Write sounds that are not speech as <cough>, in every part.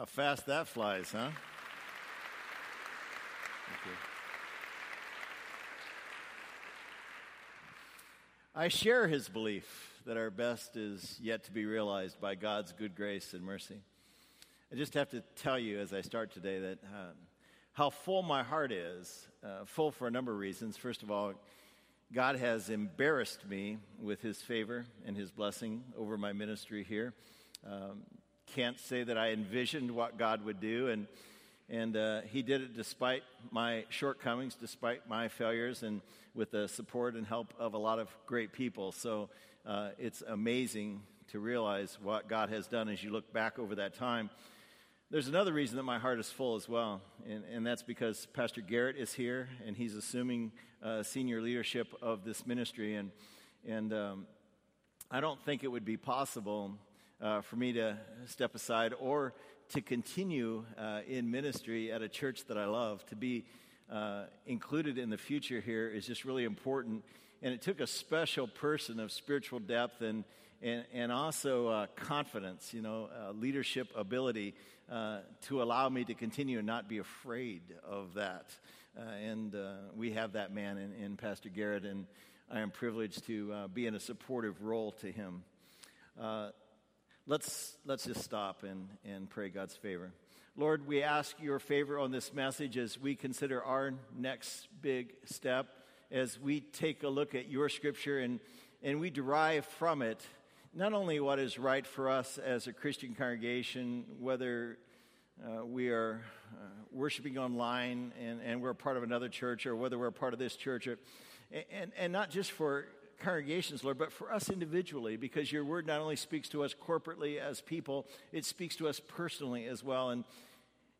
How fast that flies, huh? I share his belief that our best is yet to be realized by God's good grace and mercy. I just have to tell you as I start today that uh, how full my heart is, uh, full for a number of reasons. First of all, God has embarrassed me with his favor and his blessing over my ministry here. Um, can't say that I envisioned what God would do, and, and uh, he did it despite my shortcomings, despite my failures, and with the support and help of a lot of great people. So uh, it's amazing to realize what God has done as you look back over that time. There's another reason that my heart is full as well, and, and that's because Pastor Garrett is here and he's assuming uh, senior leadership of this ministry. And, and um, I don't think it would be possible uh, for me to step aside or to continue uh, in ministry at a church that I love. To be uh, included in the future here is just really important. And it took a special person of spiritual depth and, and, and also uh, confidence, you know, uh, leadership ability uh, to allow me to continue and not be afraid of that. Uh, and uh, we have that man in, in, Pastor Garrett, and I am privileged to uh, be in a supportive role to him. Let's, let's just stop and, and pray God's favor. Lord, we ask your favor on this message as we consider our next big step, as we take a look at your scripture and, and we derive from it not only what is right for us as a Christian congregation, whether uh, we are uh, worshiping online and, and we're part of another church, or whether we're part of this church, or, and, and not just for congregations, Lord, but for us individually, because your word not only speaks to us corporately as people, it speaks to us personally as well. And,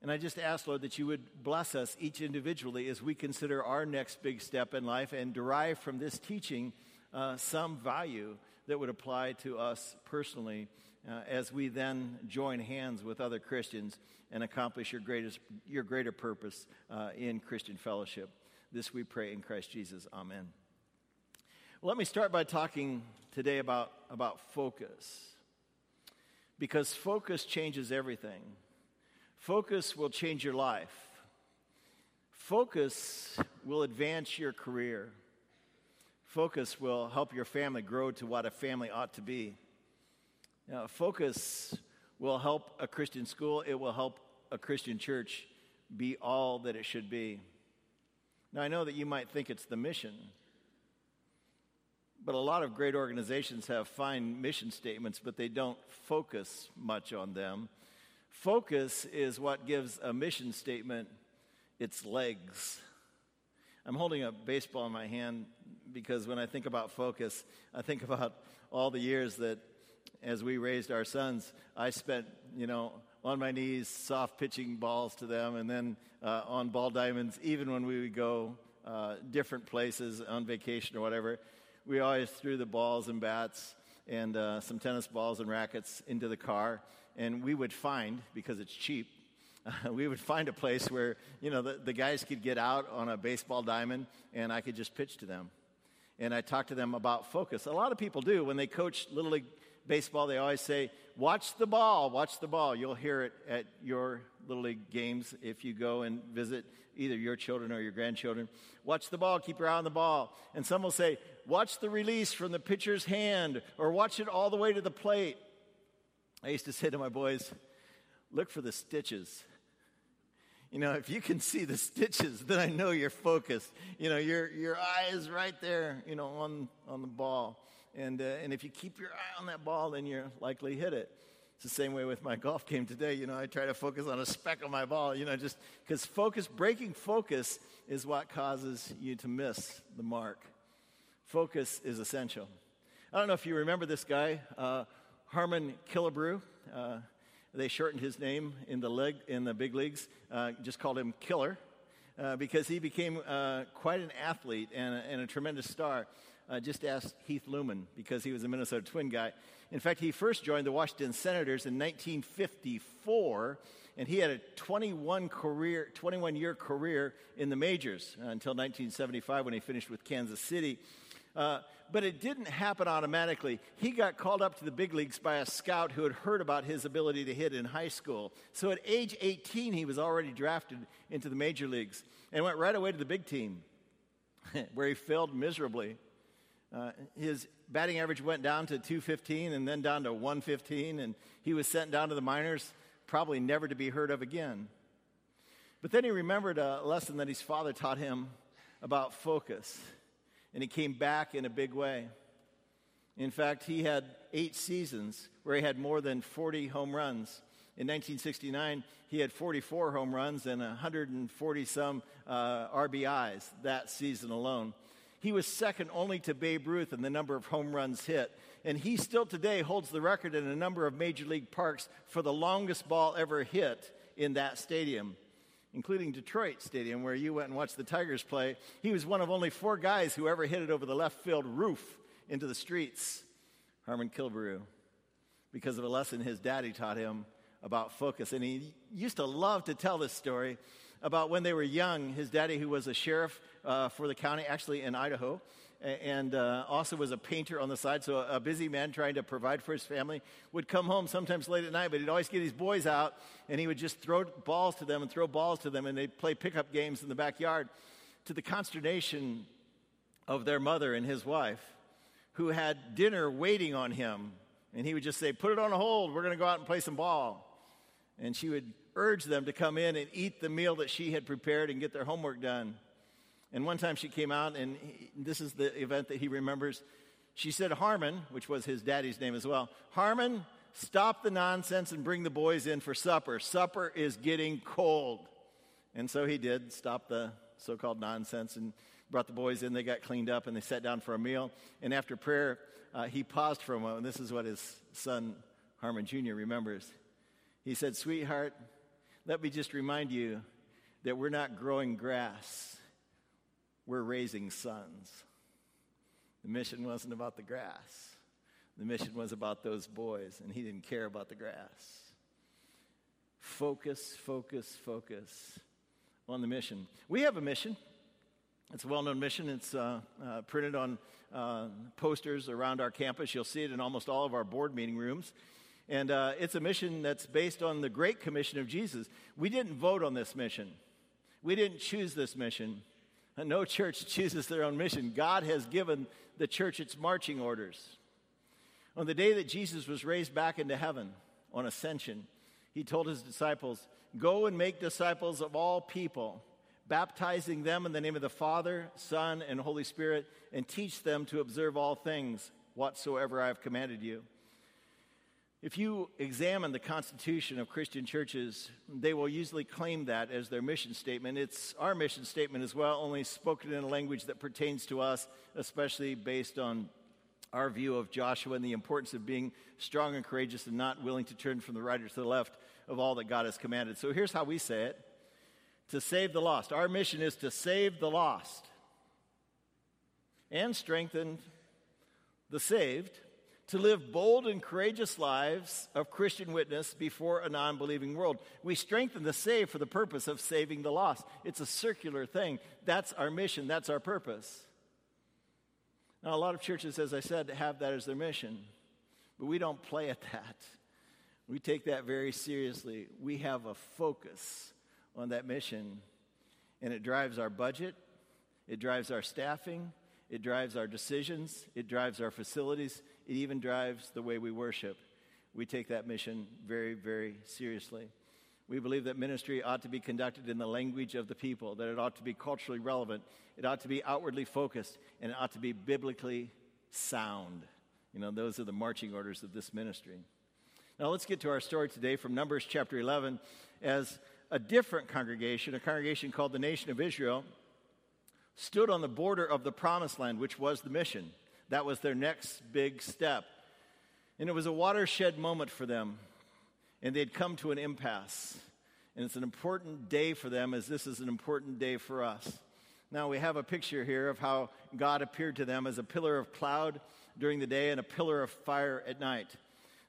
and I just ask, Lord, that you would bless us each individually as we consider our next big step in life and derive from this teaching uh, some value that would apply to us personally uh, as we then join hands with other Christians and accomplish your, greatest, your greater purpose uh, in Christian fellowship. This we pray in Christ Jesus. Amen. Let me start by talking today about, about focus. Because focus changes everything. Focus will change your life. Focus will advance your career. Focus will help your family grow to what a family ought to be. Now, focus will help a Christian school, it will help a Christian church be all that it should be. Now, I know that you might think it's the mission, but a lot of great organizations have fine mission statements, but they don't focus much on them. Focus is what gives a mission statement its legs. I'm holding a baseball in my hand because when I think about focus, I think <laughs> about all the years that as we raised our sons, I spent, you know, on my knees, soft pitching balls to them, and then uh, on ball diamonds, even when we would go uh, different places on vacation or whatever, we always threw the balls and bats and uh, some tennis balls and rackets into the car, and we would find, because it's cheap, <laughs> we would find a place where, you know, the, the guys could get out on a baseball diamond, and I could just pitch to them and I talked to them about focus. A lot of people do. When they coach Little League Baseball, they always say, Watch the ball, watch the ball. You'll hear it at your Little League games if you go and visit either your children or your grandchildren. Watch the ball, keep your eye on the ball. And some will say, Watch the release from the pitcher's hand, or watch it all the way to the plate. I used to say to my boys, Look for the stitches you know, if you can see the stitches, then I know you're focused. You know, your, your eye is right there, you know, on, on the ball. And, uh, and if you keep your eye on that ball, then you're likely hit it. It's the same way with my golf game today. You know, I try to focus on a speck of my ball, you know, just because focus, breaking focus is what causes you to miss the mark. Focus is essential. I don't know if you remember this guy, uh, Harmon Killebrew. Uh, they shortened his name in the, leg, in the big leagues, uh, just called him Killer, uh, because he became uh, quite an athlete and and a tremendous star. Uh, just ask Heath Lumen, because he was a Minnesota Twin guy. In fact, he first joined the Washington Senators in 1954, and he had a 21 career, 21 year career in the majors uh, until 1975 when he finished with Kansas City. Uh, but it didn't happen automatically. He got called up to the big leagues by a scout who had heard about his ability to hit in high school. So at age 18, he was already drafted into the major leagues and went right away to the big team, <laughs> where he failed miserably. Uh, his batting average went down to 215 and then down to 115, and he was sent down to the minors, probably never to be heard of again. But then he remembered a lesson that his father taught him about focus, and he came back in a big way. In fact, he had eight seasons where he had more than 40 home runs. In 1969, he had 44 home runs and 140 some uh, RBIs that season alone. He was second only to Babe Ruth in the number of home runs hit. And he still today holds the record in a number of major league parks for the longest ball ever hit in that stadium, including Detroit Stadium, where you went and watched the Tigers play. He was one of only four guys who ever hit it over the left field roof into the streets. Harmon Killebrew, because of a lesson his daddy taught him about focus. And he used to love to tell this story about when they were young. His daddy, who was a sheriff uh, for the county, actually in Idaho, and uh, also was a painter on the side, so a busy man trying to provide for his family, would come home sometimes late at night, but he'd always get his boys out, and he would just throw balls to them and throw balls to them, and they'd play pickup games in the backyard to the consternation of their mother and his wife, who had dinner waiting on him. And he would just say, Put it on hold, we're going to go out and play some ball. And she would urge them to come in and eat the meal that she had prepared and get their homework done. And one time she came out, and he, this is the event that he remembers. She said, Harmon, which was his daddy's name as well, Harmon, stop the nonsense and bring the boys in for supper. Supper is getting cold. And so he did stop the so called nonsense and brought the boys in. They got cleaned up and they sat down for a meal. And after prayer, uh, he paused for a moment. This is what his son, Harmon Jr., remembers. He said, Sweetheart, let me just remind you that we're not growing grass, we're raising sons. The mission wasn't about the grass, the mission was about those boys, and he didn't care about the grass. Focus, focus, focus on the mission. We have a mission. It's a well known mission. It's uh, uh, printed on uh, posters around our campus. You'll see it in almost all of our board meeting rooms. And uh, it's a mission that's based on the Great Commission of Jesus. We didn't vote on this mission, we didn't choose this mission. No church chooses their own mission. God has given the church its marching orders. On the day that Jesus was raised back into heaven on ascension, he told his disciples, Go and make disciples of all people, baptizing them in the name of the Father, Son, and Holy Spirit, and teach them to observe all things whatsoever I have commanded you. If you examine the constitution of Christian churches, they will usually claim that as their mission statement. It's our mission statement as well, only spoken in a language that pertains to us, especially based on our view of Joshua and the importance of being strong and courageous and not willing to turn from the right or to the left of all that God has commanded. So here's how we say it to save the lost. Our mission is to save the lost and strengthen the saved to live bold and courageous lives of Christian witness before a non believing world. We strengthen the saved for the purpose of saving the lost. It's a circular thing. That's our mission, that's our purpose. Now, a lot of churches, as I said, have that as their mission, but we don't play at that. We take that very seriously. We have a focus on that mission, and it drives our budget, it drives our staffing, it drives our decisions, it drives our facilities, it even drives the way we worship. We take that mission very, very seriously. We believe that ministry ought to be conducted in the language of the people, that it ought to be culturally relevant, it ought to be outwardly focused, and it ought to be biblically sound. You know, those are the marching orders of this ministry. Now, let's get to our story today from Numbers chapter 11 as a different congregation, a congregation called the Nation of Israel, stood on the border of the promised land, which was the mission. That was their next big step. And it was a watershed moment for them. And they'd come to an impasse. And it's an important day for them, as this is an important day for us. Now, we have a picture here of how God appeared to them as a pillar of cloud during the day and a pillar of fire at night.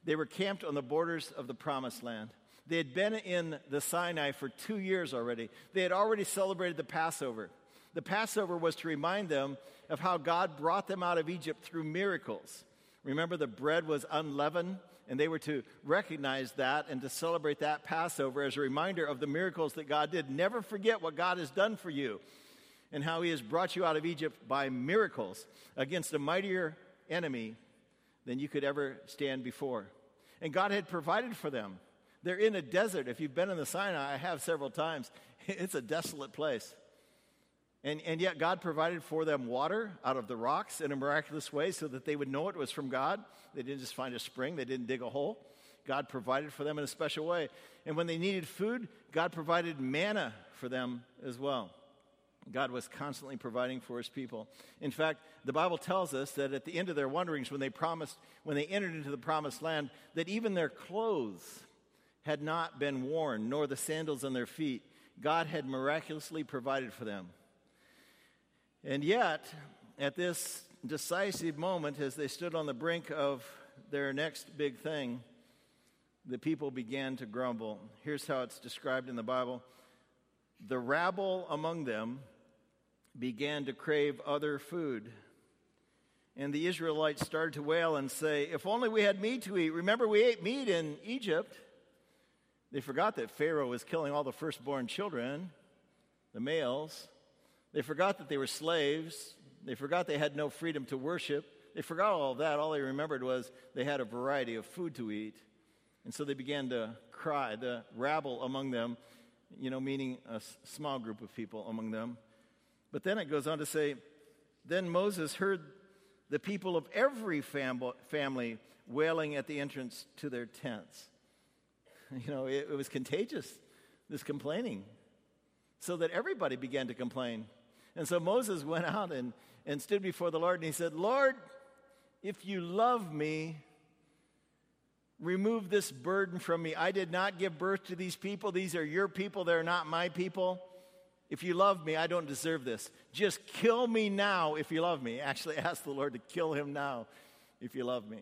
They were camped on the borders of the promised land. They had been in the Sinai for two years already. They had already celebrated the Passover. The Passover was to remind them of how God brought them out of Egypt through miracles. Remember, the bread was unleavened, and they were to recognize that and to celebrate that Passover as a reminder of the miracles that God did. Never forget what God has done for you and how He has brought you out of Egypt by miracles against a mightier enemy than you could ever stand before. And God had provided for them. They're in a desert. If you've been in the Sinai, I have several times, <laughs> it's a desolate place. And, and yet, God provided for them water out of the rocks in a miraculous way so that they would know it was from God. They didn't just find a spring, they didn't dig a hole. God provided for them in a special way. And when they needed food, God provided manna for them as well. God was constantly providing for his people. In fact, the Bible tells us that at the end of their wanderings, when they promised, when they entered into the promised land, that even their clothes had not been worn, nor the sandals on their feet. God had miraculously provided for them. And yet, at this decisive moment, as they stood on the brink of their next big thing, the people began to grumble. Here's how it's described in the Bible The rabble among them began to crave other food. And the Israelites started to wail and say, If only we had meat to eat. Remember, we ate meat in Egypt. They forgot that Pharaoh was killing all the firstborn children, the males. They forgot that they were slaves. They forgot they had no freedom to worship. They forgot all of that. All they remembered was they had a variety of food to eat. And so they began to cry, the rabble among them, you know, meaning a small group of people among them. But then it goes on to say, Then Moses heard the people of every fam- family wailing at the entrance to their tents. <laughs> You know, it, it was contagious, this complaining, so that everybody began to complain. And so Moses went out and, and stood before the Lord and he said, Lord, if you love me, remove this burden from me. I did not give birth to these people. These are your people, they're not my people. If you love me, I don't deserve this. Just kill me now if you love me. Actually, <laughs> ask the Lord to kill him now if you love me.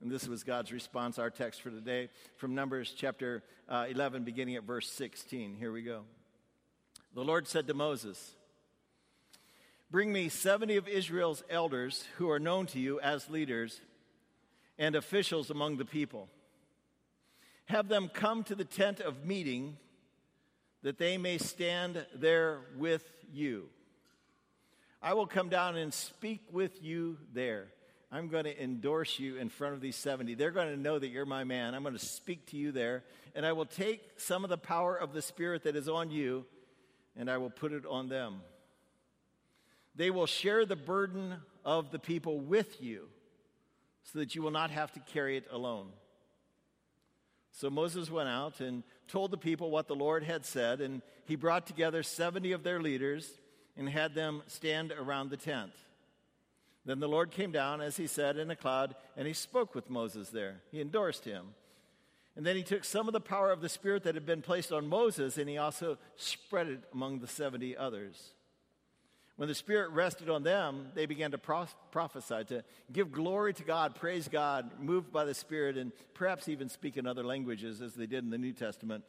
And this was God's response, our text for today from Numbers chapter uh, 11, beginning at verse 16. Here we go. The Lord said to Moses, Bring me 70 of Israel's elders who are known to you as leaders and officials among the people. Have them come to the tent of meeting that they may stand there with you. I will come down and speak with you there. I'm going to endorse you in front of these 70. They're going to know that you're my man. I'm going to speak to you there, and I will take some of the power of the Spirit that is on you, and I will put it on them. They will share the burden of the people with you so that you will not have to carry it alone. So Moses went out and told the people what the Lord had said, and he brought together 70 of their leaders and had them stand around the tent. Then the Lord came down, as he said, in a cloud, and he spoke with Moses there. He endorsed him. And then he took some of the power of the Spirit that had been placed on Moses, and he also spread it among the 70 others. When the Spirit rested on them, they began to prophesy, to give glory to God, praise God, moved by the Spirit, and perhaps even speak in other languages as they did in the New Testament.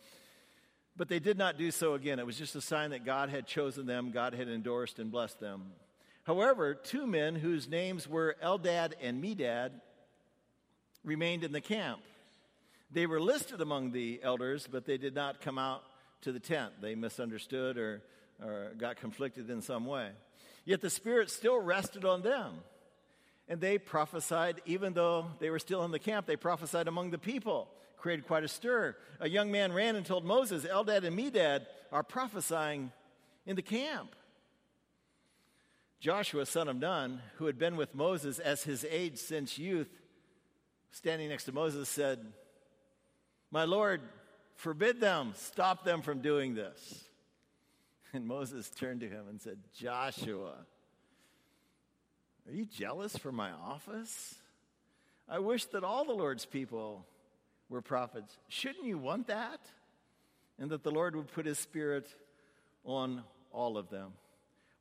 But they did not do so again. It was just a sign that God had chosen them, God had endorsed and blessed them. However, two men whose names were Eldad and Medad remained in the camp. They were listed among the elders, but they did not come out to the tent. They misunderstood or or got conflicted in some way. Yet the Spirit still rested on them. And they prophesied, even though they were still in the camp, they prophesied among the people, created quite a stir. A young man ran and told Moses, Eldad and Medad are prophesying in the camp. Joshua, son of Nun, who had been with Moses as his aide since youth, standing next to Moses, said, My Lord, forbid them, stop them from doing this. And Moses turned to him and said, Joshua, are you jealous for my office? I wish that all the Lord's people were prophets. Shouldn't you want that? And that the Lord would put his spirit on all of them.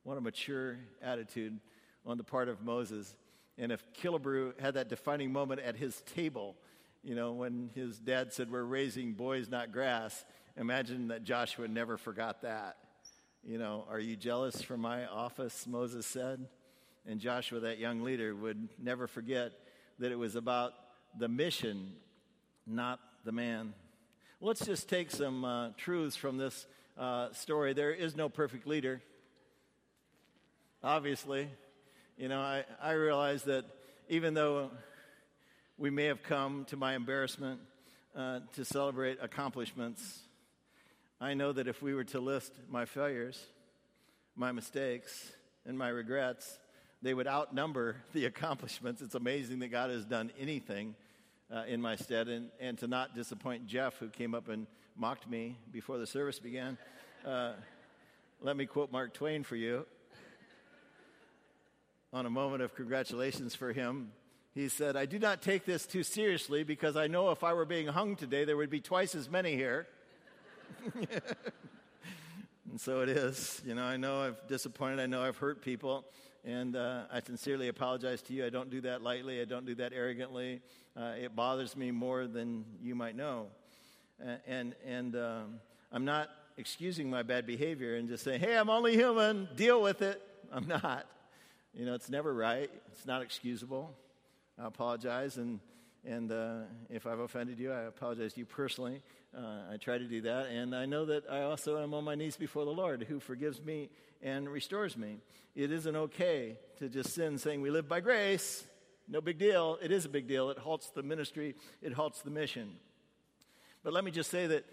What a mature attitude on the part of Moses. And if Killebrew had that defining moment at his table, you know, when his dad said, We're raising boys, not grass, imagine that Joshua never forgot that You know, are you jealous for my office? Moses said. And Joshua, that young leader, would never forget that it was about the mission, not the man. Let's just take some uh, truths from this uh, story. There is no perfect leader, obviously. You know, I, I realize that even though we may have come to my embarrassment uh, to celebrate accomplishments, I know that if we were to list my failures, my mistakes, and my regrets, they would outnumber <laughs> the accomplishments. It's amazing that God has done anything uh, in my stead. And, and to not disappoint Jeff, who came up and mocked me before the service began, uh, let me quote Mark Twain for you. On a moment of congratulations for him, he said, I do not take this too seriously because I know if I were being hung today, there would be twice as many here. <laughs> and so it is. You know, I know I've disappointed, I know I've hurt people, and uh, I sincerely apologize to you. I don't do that lightly, I don't do that arrogantly. Uh, it bothers me more than you might know. And, and um, I'm not excusing my bad behavior and just saying, hey, I'm only human, deal with it. I'm not. You know, it's never right, it's not excusable. I apologize, and, and uh, if I've offended you, I apologize to you personally. Uh, I try to do that, and I know that I also am on my knees before the Lord, who forgives me and restores me. It isn't okay to just sin saying we live by grace. No big deal. It is a big deal. It halts the ministry, it halts the mission. But let me just say that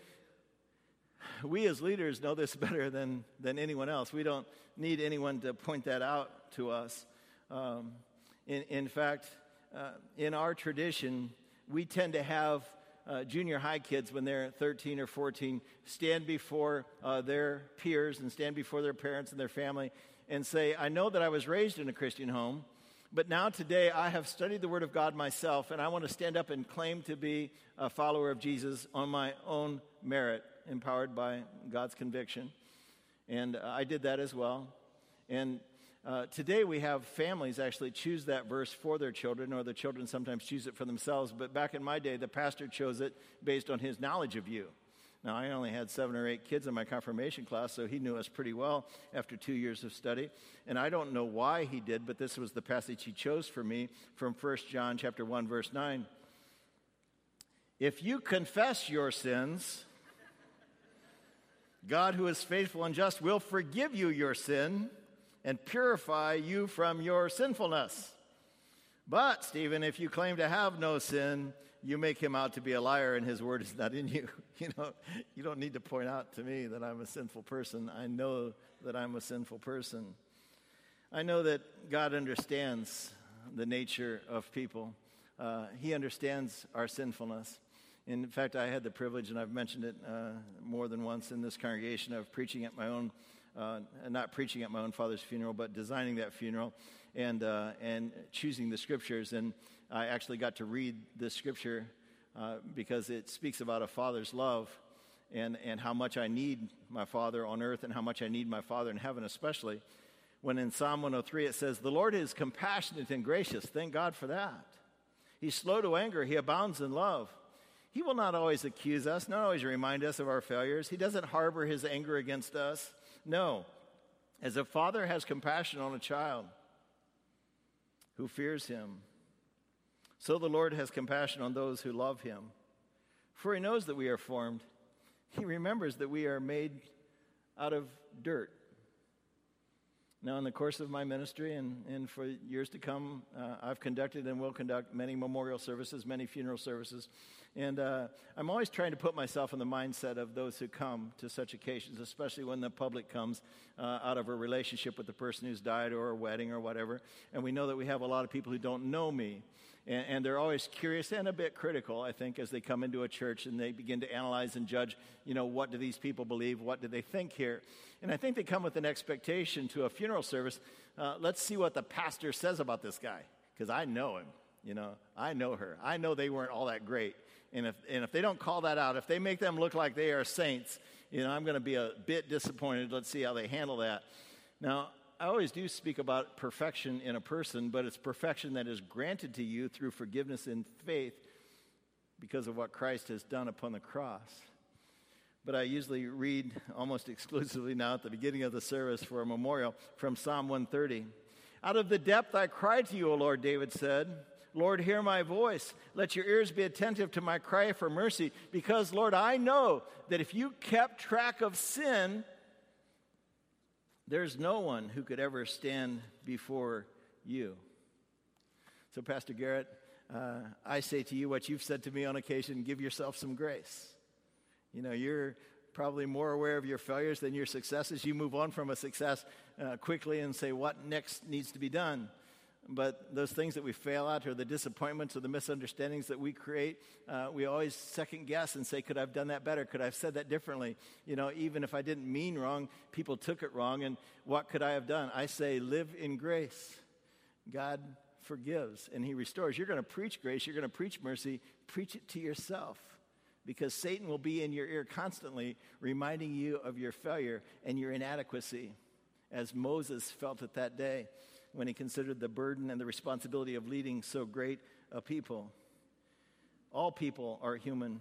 we as leaders know this <laughs> better than, than anyone else. We don't need anyone to point that out to us. Um, in, in fact, uh, in our tradition, we tend to have uh, junior high kids, when they're 13 or 14, stand before uh, their peers and stand before their parents and their family and say, I know that I was raised in a Christian home, but now today I have studied the Word of God myself, and I want to stand up and claim to be a follower of Jesus on my own merit, empowered by God's conviction. And uh, I did that as well. And uh, today we have families actually choose that verse for their children, or the children sometimes choose it for themselves. But back in my day, the pastor chose it based on his knowledge of you. Now, I only had seven or eight kids in my confirmation class, so he knew us pretty well after two years of study. And I don't know why he did, but this was the passage he chose for me from 1 John chapter 1, verse 9. If you confess your sins, God, who is faithful and just, will forgive you your sin and purify you from your sinfulness. But, Stephen, if you claim to have no sin, you make him out to be a liar and his word is not in you. <laughs> You know, you don't need to point out to me that I'm a sinful person. I know that I'm a sinful person. I know that God understands the nature of people. Uh, he understands our sinfulness. In fact, I had the privilege, and I've mentioned it uh, more than once in this congregation, of preaching at my own uh, not preaching at my own father's funeral, but designing that funeral and, uh, and choosing the scriptures. And I actually got to read this scripture uh, because it speaks about a father's love and, and how much I need my father on earth and how much I need my father in heaven, especially when in Psalm 103 it says, The Lord is compassionate and gracious. Thank God for that. He's slow to anger, he abounds in love. He will not always accuse us, not always remind us of our failures. He doesn't harbor his anger against us. No. As a father has compassion on a child who fears him, so the Lord has compassion on those who love him. For he knows that we are formed, he remembers that we are made out of dirt. Now, in the course of my ministry and, and for years to come, uh, I've conducted and will conduct many memorial services, many funeral services. And uh, I'm always trying to put myself in the mindset of those who come to such occasions, especially when the public comes uh, out of a relationship with the person who's died or a wedding or whatever. And we know that we have a lot of people who don't know me. And, and, they're always curious and a bit critical, I think, as they come into a church and they begin to analyze and judge, you know, what do these people believe? What do they think here? And I think they come with an expectation to a funeral service. Uh, let's see what the pastor says about this guy, because I know him. You know, I know her. I know they weren't all that great. And if, and if they don't call that out, if they make them look like they are saints, you know, I'm going to be a bit disappointed. Let's see how they handle that. Now, I always do speak about perfection in a person, but it's perfection that is granted to you through forgiveness and faith because of what Christ has done upon the cross. But I usually read almost <laughs> exclusively now at the beginning of the service for a memorial from Psalm 130. Out of the depth I cry to you, O Lord, David said. Lord, hear my voice. Let your ears be attentive to my cry for mercy, because, Lord, I know that if you kept track of sin, there's no one who could ever stand before you. So, Pastor Garrett, uh, I say to you what you've said to me on occasion give yourself some grace. You know, you're probably more aware of your failures than your successes. You move on from a success uh, quickly and say, What next needs to be done? But those things that we fail at, or the disappointments, or the misunderstandings that we create, uh, we always second guess and say, Could I have done that better? Could I have said that differently? You know, even if I didn't mean wrong, people took it wrong, and what could I have done? I say, Live in grace. God forgives and He restores. You're going to preach grace, you're going to preach mercy, preach it to yourself because Satan will be in your ear constantly reminding you of your failure and your inadequacy, as Moses felt it that day when he considered the burden and the responsibility of leading so great a people. All people are human.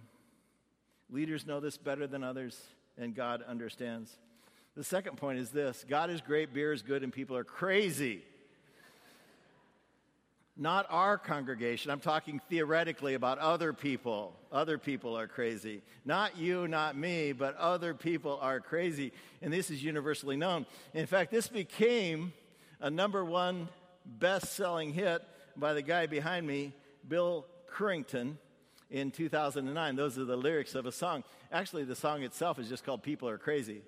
Leaders know this better than others, and God understands. The second point is this God is great, beer is good, and people are crazy. Not our congregation. I'm talking theoretically about other people. Other people are crazy. Not you, not me, but other people are crazy. And this is universally known. In fact, this became a number one best selling hit by the guy behind me, Bill Currington, in 2009. Those are the lyrics of a song. Actually, the song itself is just called People Are Crazy.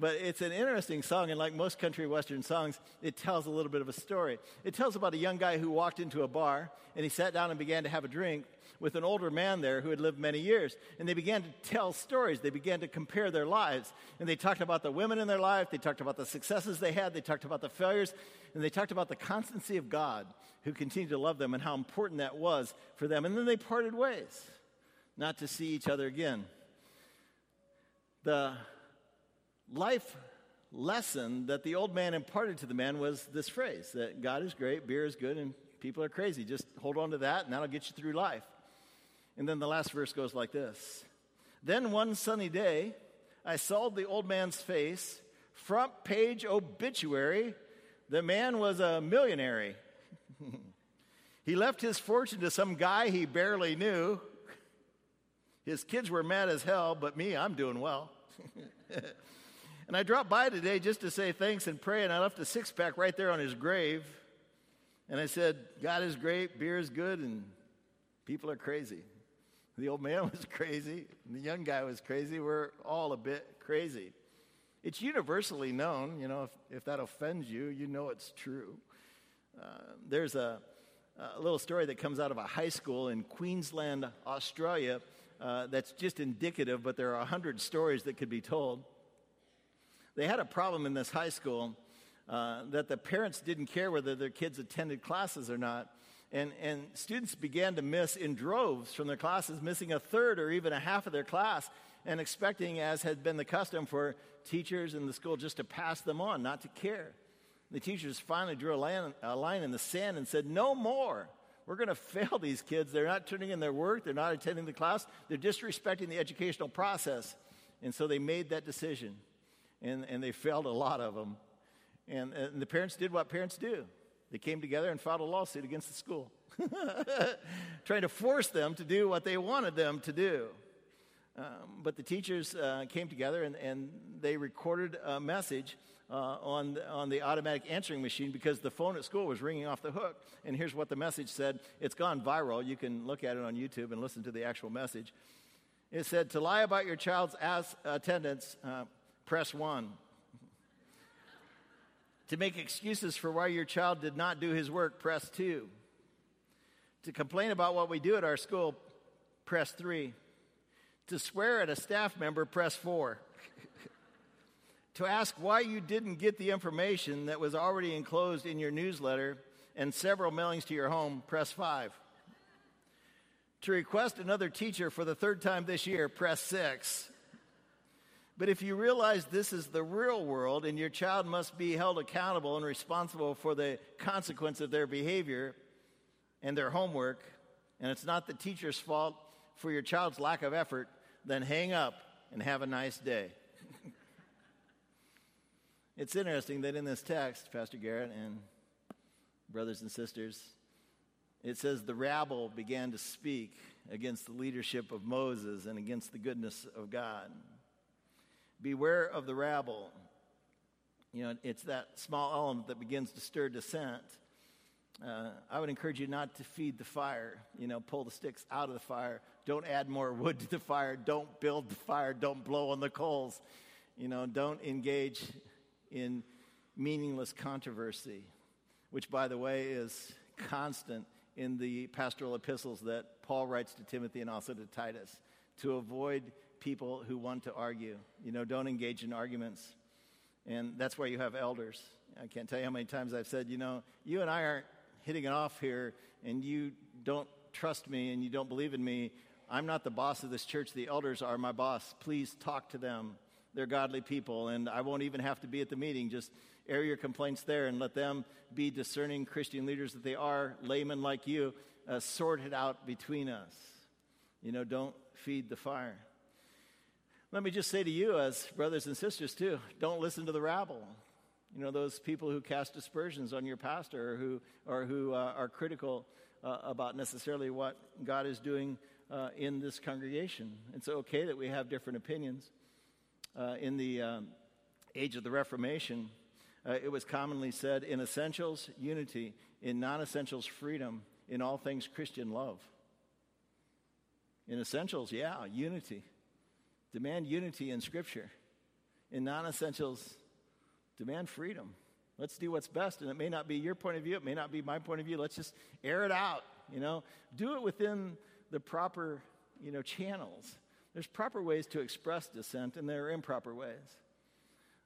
But it's an interesting song, and like most country western songs, it tells a little bit of a story. It tells about a young guy who walked into a bar and he sat down and began to have a drink with an older man there who had lived many years. And they began to tell stories. They began to compare their lives. And they talked about the women in their life, they talked about the successes they had, they talked about the failures, and they talked about the constancy of God who continued to love them and how important that was for them. And then they parted ways, not to see each other again. The life lesson that the old man imparted to the man was this phrase that God is great, beer is good, and people are crazy. Just hold on to that, and that'll get you through life. And then the last verse goes like this Then one sunny day, I saw the old man's face, front page obituary. The man was a millionaire. <laughs> he left his fortune to some guy he barely knew. His kids were mad as hell, but me, I'm doing well. <laughs> And I dropped by today just to say thanks and pray, and I left a six pack right there on his grave. And I said, God is great, beer is good, and people are crazy. The old man <laughs> was crazy, the young guy was crazy. We're all a bit crazy. It's universally known, you know, if, if that offends you, you know it's true. Uh, there's a, a, little story that comes out of a high school in Queensland, Australia, uh, that's just indicative, but there are a hundred stories that could be told they had a problem in this high school uh, that the parents didn't care whether their kids attended classes or not. And, and students began to miss in droves from their classes, missing a third or even a half of their class, and expecting, as had been the custom for teachers in the school, just to pass them on, not to care. The teachers finally drew a line, a line in the sand and said, No more. We're going to fail these kids. They're not turning in their work, they're not attending the class, they're disrespecting the educational process. And so they made that decision and, and they failed a lot of them. And, and the parents did what parents do they came together and filed a lawsuit against the school, <laughs> trying to force them to do what they wanted them to do. Um, but the teachers uh, came together and, and they recorded a message uh, on, on the automatic answering machine because the phone at school was ringing off the hook. And here's what the message said it's gone viral. You can look at it on YouTube and listen to the actual message. It said, To lie about your child's attendance, uh, press one. to make excuses for why your child did not do his work, press two. To complain about what we do at our school, press three. To swear at a staff member, press four. <laughs> to ask why you didn't get the information that was already enclosed in your newsletter and several mailings to your home, press five. To request another teacher for the third time this year, press six. But if you realize this is the real world and your child must be held accountable and responsible for the consequence of their behavior and their homework, and it's not the teacher's fault for your child's lack of effort, then hang up and have a nice day. <laughs> it's interesting that in this text, Pastor Garrett and brothers and sisters, it says the rabble began to speak against the leadership of Moses and against the goodness of God. Beware of the rabble. You know, it's that small element that begins to stir dissent. Uh, I would encourage you not to feed the fire. You know, pull the sticks out of the fire. Don't add more wood to the fire. Don't build the fire. Don't blow on the coals. You know, don't engage in meaningless controversy, which, by the way, is constant in the pastoral epistles that Paul writes to Timothy and also to Titus to avoid people who want to argue. You know, don't engage in arguments. And that's why you have elders. I can't tell you how many times I've said, you know, you and I aren't hitting it off here, and you don't trust me and you don't believe in me. I'm not the boss of this church. The elders are my boss. Please talk to them. They're godly people, and I won't even have to be at the meeting. Just air your complaints there and let them be discerning Christian leaders that they are, laymen like you, uh, sort it out between us. You know, don't feed the fire. Let me just say to you, as brothers and sisters, too, don't listen to the rabble. You know, those people who cast aspersions on your pastor or who, or who uh, are critical uh, about necessarily what God is doing uh, in this congregation. It's okay that we have different opinions. Uh, in the um, age of the Reformation, uh, it was commonly said in essentials, unity, in non essentials, freedom, in all things, Christian love. In essentials, yeah, unity. Demand unity in Scripture. In non essentials, demand freedom. Let's do what's best. And it may not be your point of view, it may not be my point of view. Let's just air it out, you know. Do it within the proper, you know, channels. There's proper ways to express dissent, and there are improper ways.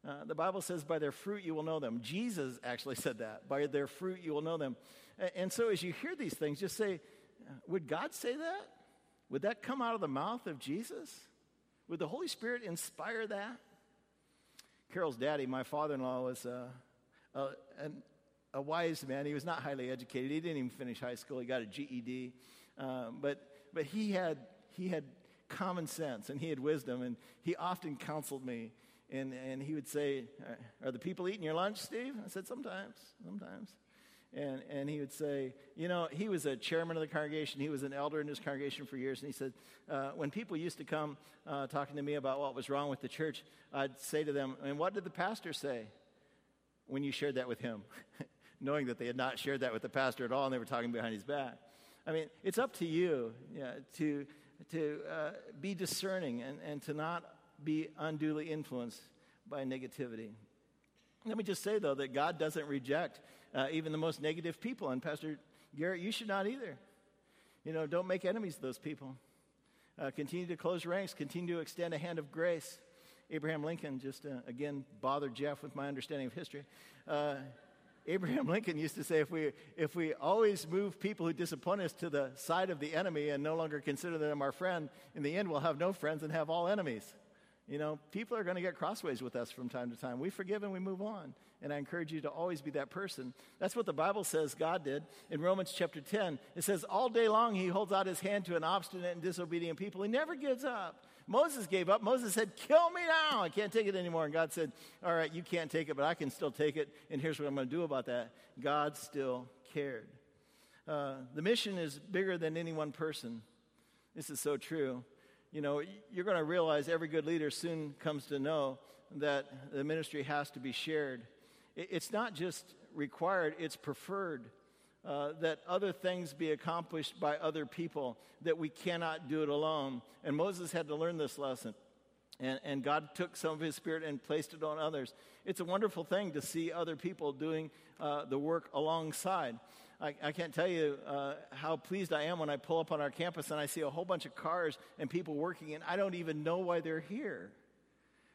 Uh, the Bible says, by their fruit you will know them. Jesus actually said that. By their fruit you will know them. And, and so as you hear these things, just say, would God say that? Would that come out of the mouth of Jesus? Would the Holy Spirit inspire that? Carol's daddy, my father in law, was a, a, a, wise man. He was not highly educated. He didn't even finish high school. He got a GED. Um, but, but he, had, he had common sense and he had wisdom, and he often counseled me and, and he would say, Are the people eating your lunch, Steve? I said, Sometimes, sometimes. And, and he would say, You know, he was a chairman of the congregation. He was an elder in his congregation for years. And he said, uh, When people used to come uh, talking to me about what was wrong with the church, I'd say to them, And what did the pastor say when you shared that with him? <laughs> Knowing that they had not shared that with the pastor at all and they were talking behind his back. I mean, it's up to you to, to uh, be discerning and, and to not be unduly influenced by negativity. Let me just say, though, that God doesn't reject uh, even the most negative people. And Pastor Garrett, you should not either. You know, don't make enemies of those people. Uh, continue to close ranks, continue to extend a hand of grace. Abraham Lincoln, just uh, again, bothered Jeff with my understanding of history. Uh, Abraham <laughs> Lincoln used to say if we, if we always move people who disappoint us to the side of the enemy and no longer consider them our friend, in the end we'll have no friends and have all enemies. You know, people are going to get crossways with us from time to time. We forgive and we move on. And I encourage you to always be that person. That's what the Bible says God did. In Romans chapter 10, it says, All day long he holds out his hand to an obstinate and disobedient people. He never gives up. Moses gave up. Moses said, Kill me now. I can't take it anymore. And God said, All right, you can't take it, but I can still take it. And here's what I'm going to do about that God still cared. Uh, the mission is bigger than any one person. This is so true you know, you're going to realize every good leader soon comes to know that the ministry has to be shared. It's not just required, it's preferred. Uh, that other things be accomplished by other people, that we cannot do it alone. And Moses had to learn this lesson. And, and God took some of his spirit and placed it on others. It's a wonderful thing to see other people doing uh, the work alongside. I, I can't tell you uh, how pleased I am when I pull up on our campus and I see a whole bunch of cars and people working, and I don't even know why they're here.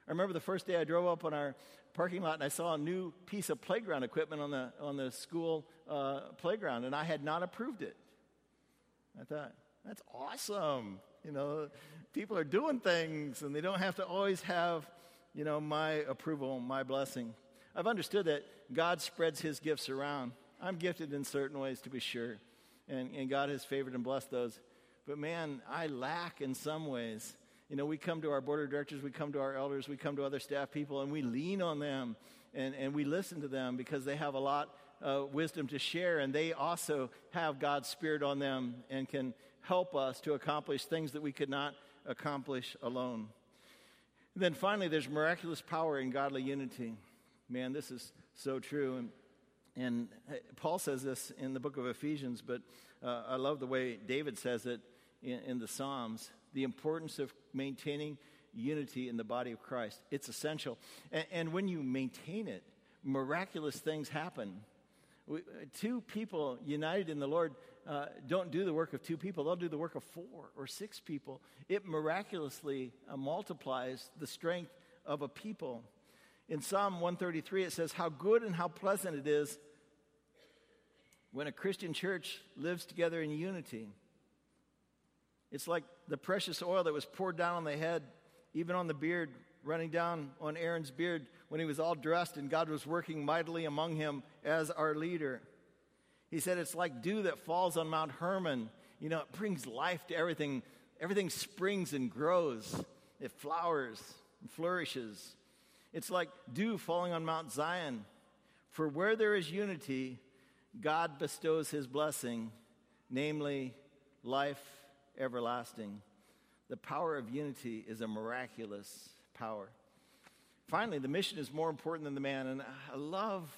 I remember the first day I drove up on our parking lot and I saw a new piece of playground equipment on the, on the school uh, playground, and I had not approved it. I thought, that's awesome. You know, people are doing things and they don't have to always have, you know, my approval, my blessing. I've understood that God spreads his gifts around. I'm gifted in certain ways, to be sure, and, and God has favored and blessed those. But man, I lack in some ways. You know, we come to our board of directors, we come to our elders, we come to other staff people, and we lean on them and, and we listen to them because they have a lot uh, wisdom to share, and they also have God's Spirit on them and can help us to accomplish things that we could not accomplish alone. And then finally, there's miraculous power in godly unity. Man, this is so true. And, and uh, Paul says this in the book of Ephesians, but uh, I love the way David says it in, in the Psalms the importance of maintaining unity in the body of Christ. It's essential. And, and when you maintain it, miraculous things happen. We, two people united in the Lord uh, don't do the work of two people, they'll do the work of four or six people. It miraculously uh, multiplies the strength of a people. In Psalm 133, it says, How good and how pleasant it is when a Christian church lives together in unity. It's like the precious oil that was poured down on the head, even on the beard, running down on Aaron's beard when he was all dressed and God was working mightily among him as our leader. He said it's like dew that falls on Mount Hermon. You know, it brings life to everything. Everything springs and grows, it flowers and flourishes. It's like dew falling on Mount Zion. For where there is unity, God bestows his blessing, namely life everlasting. The power of unity is a miraculous power. Finally, the mission is more important than the man. And I love,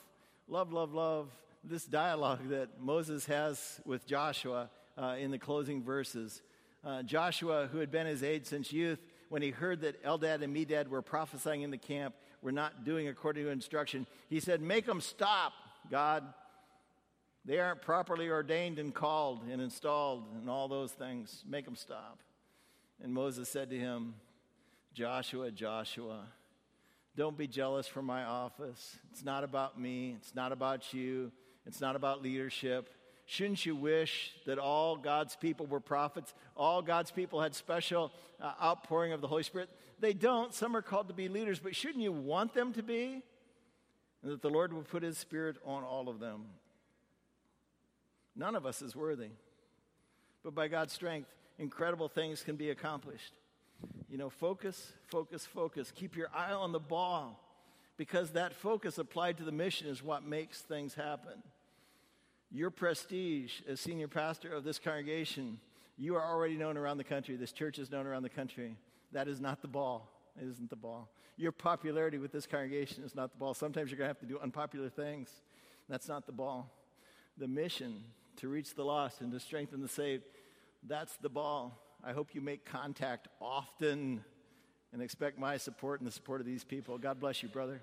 love, love, love this dialogue that Moses has with Joshua uh, in the closing verses. Uh, Joshua, who had been his aide since youth, when he heard that Eldad and Medad were prophesying in the camp, were not doing according to instruction, he said, Make them stop, God. They aren't properly ordained and called and installed and all those things. Make them stop. And Moses said to him, Joshua, Joshua, don't be jealous for my office. It's not about me. It's not about you. It's not about leadership. Shouldn't you wish that all God's people were prophets? All God's people had special uh, outpouring of the Holy Spirit? They don't. Some are called to be leaders, but shouldn't you want them to be? And that the Lord would put his spirit on all of them. None of us is worthy. But by God's strength, incredible things can be accomplished. You know, focus, focus, focus. Keep your eye on the ball because that focus applied to the mission is what makes things happen. Your prestige as senior pastor of this congregation, you are already known around the country. This church is known around the country. That is not the ball. It isn't the ball. Your popularity with this congregation is not the ball. Sometimes you're going to have to do unpopular things. That's not the ball. The mission to reach the lost and to strengthen the saved, that's the ball. I hope you make contact often and expect my support and the support of these people. God bless you, brother.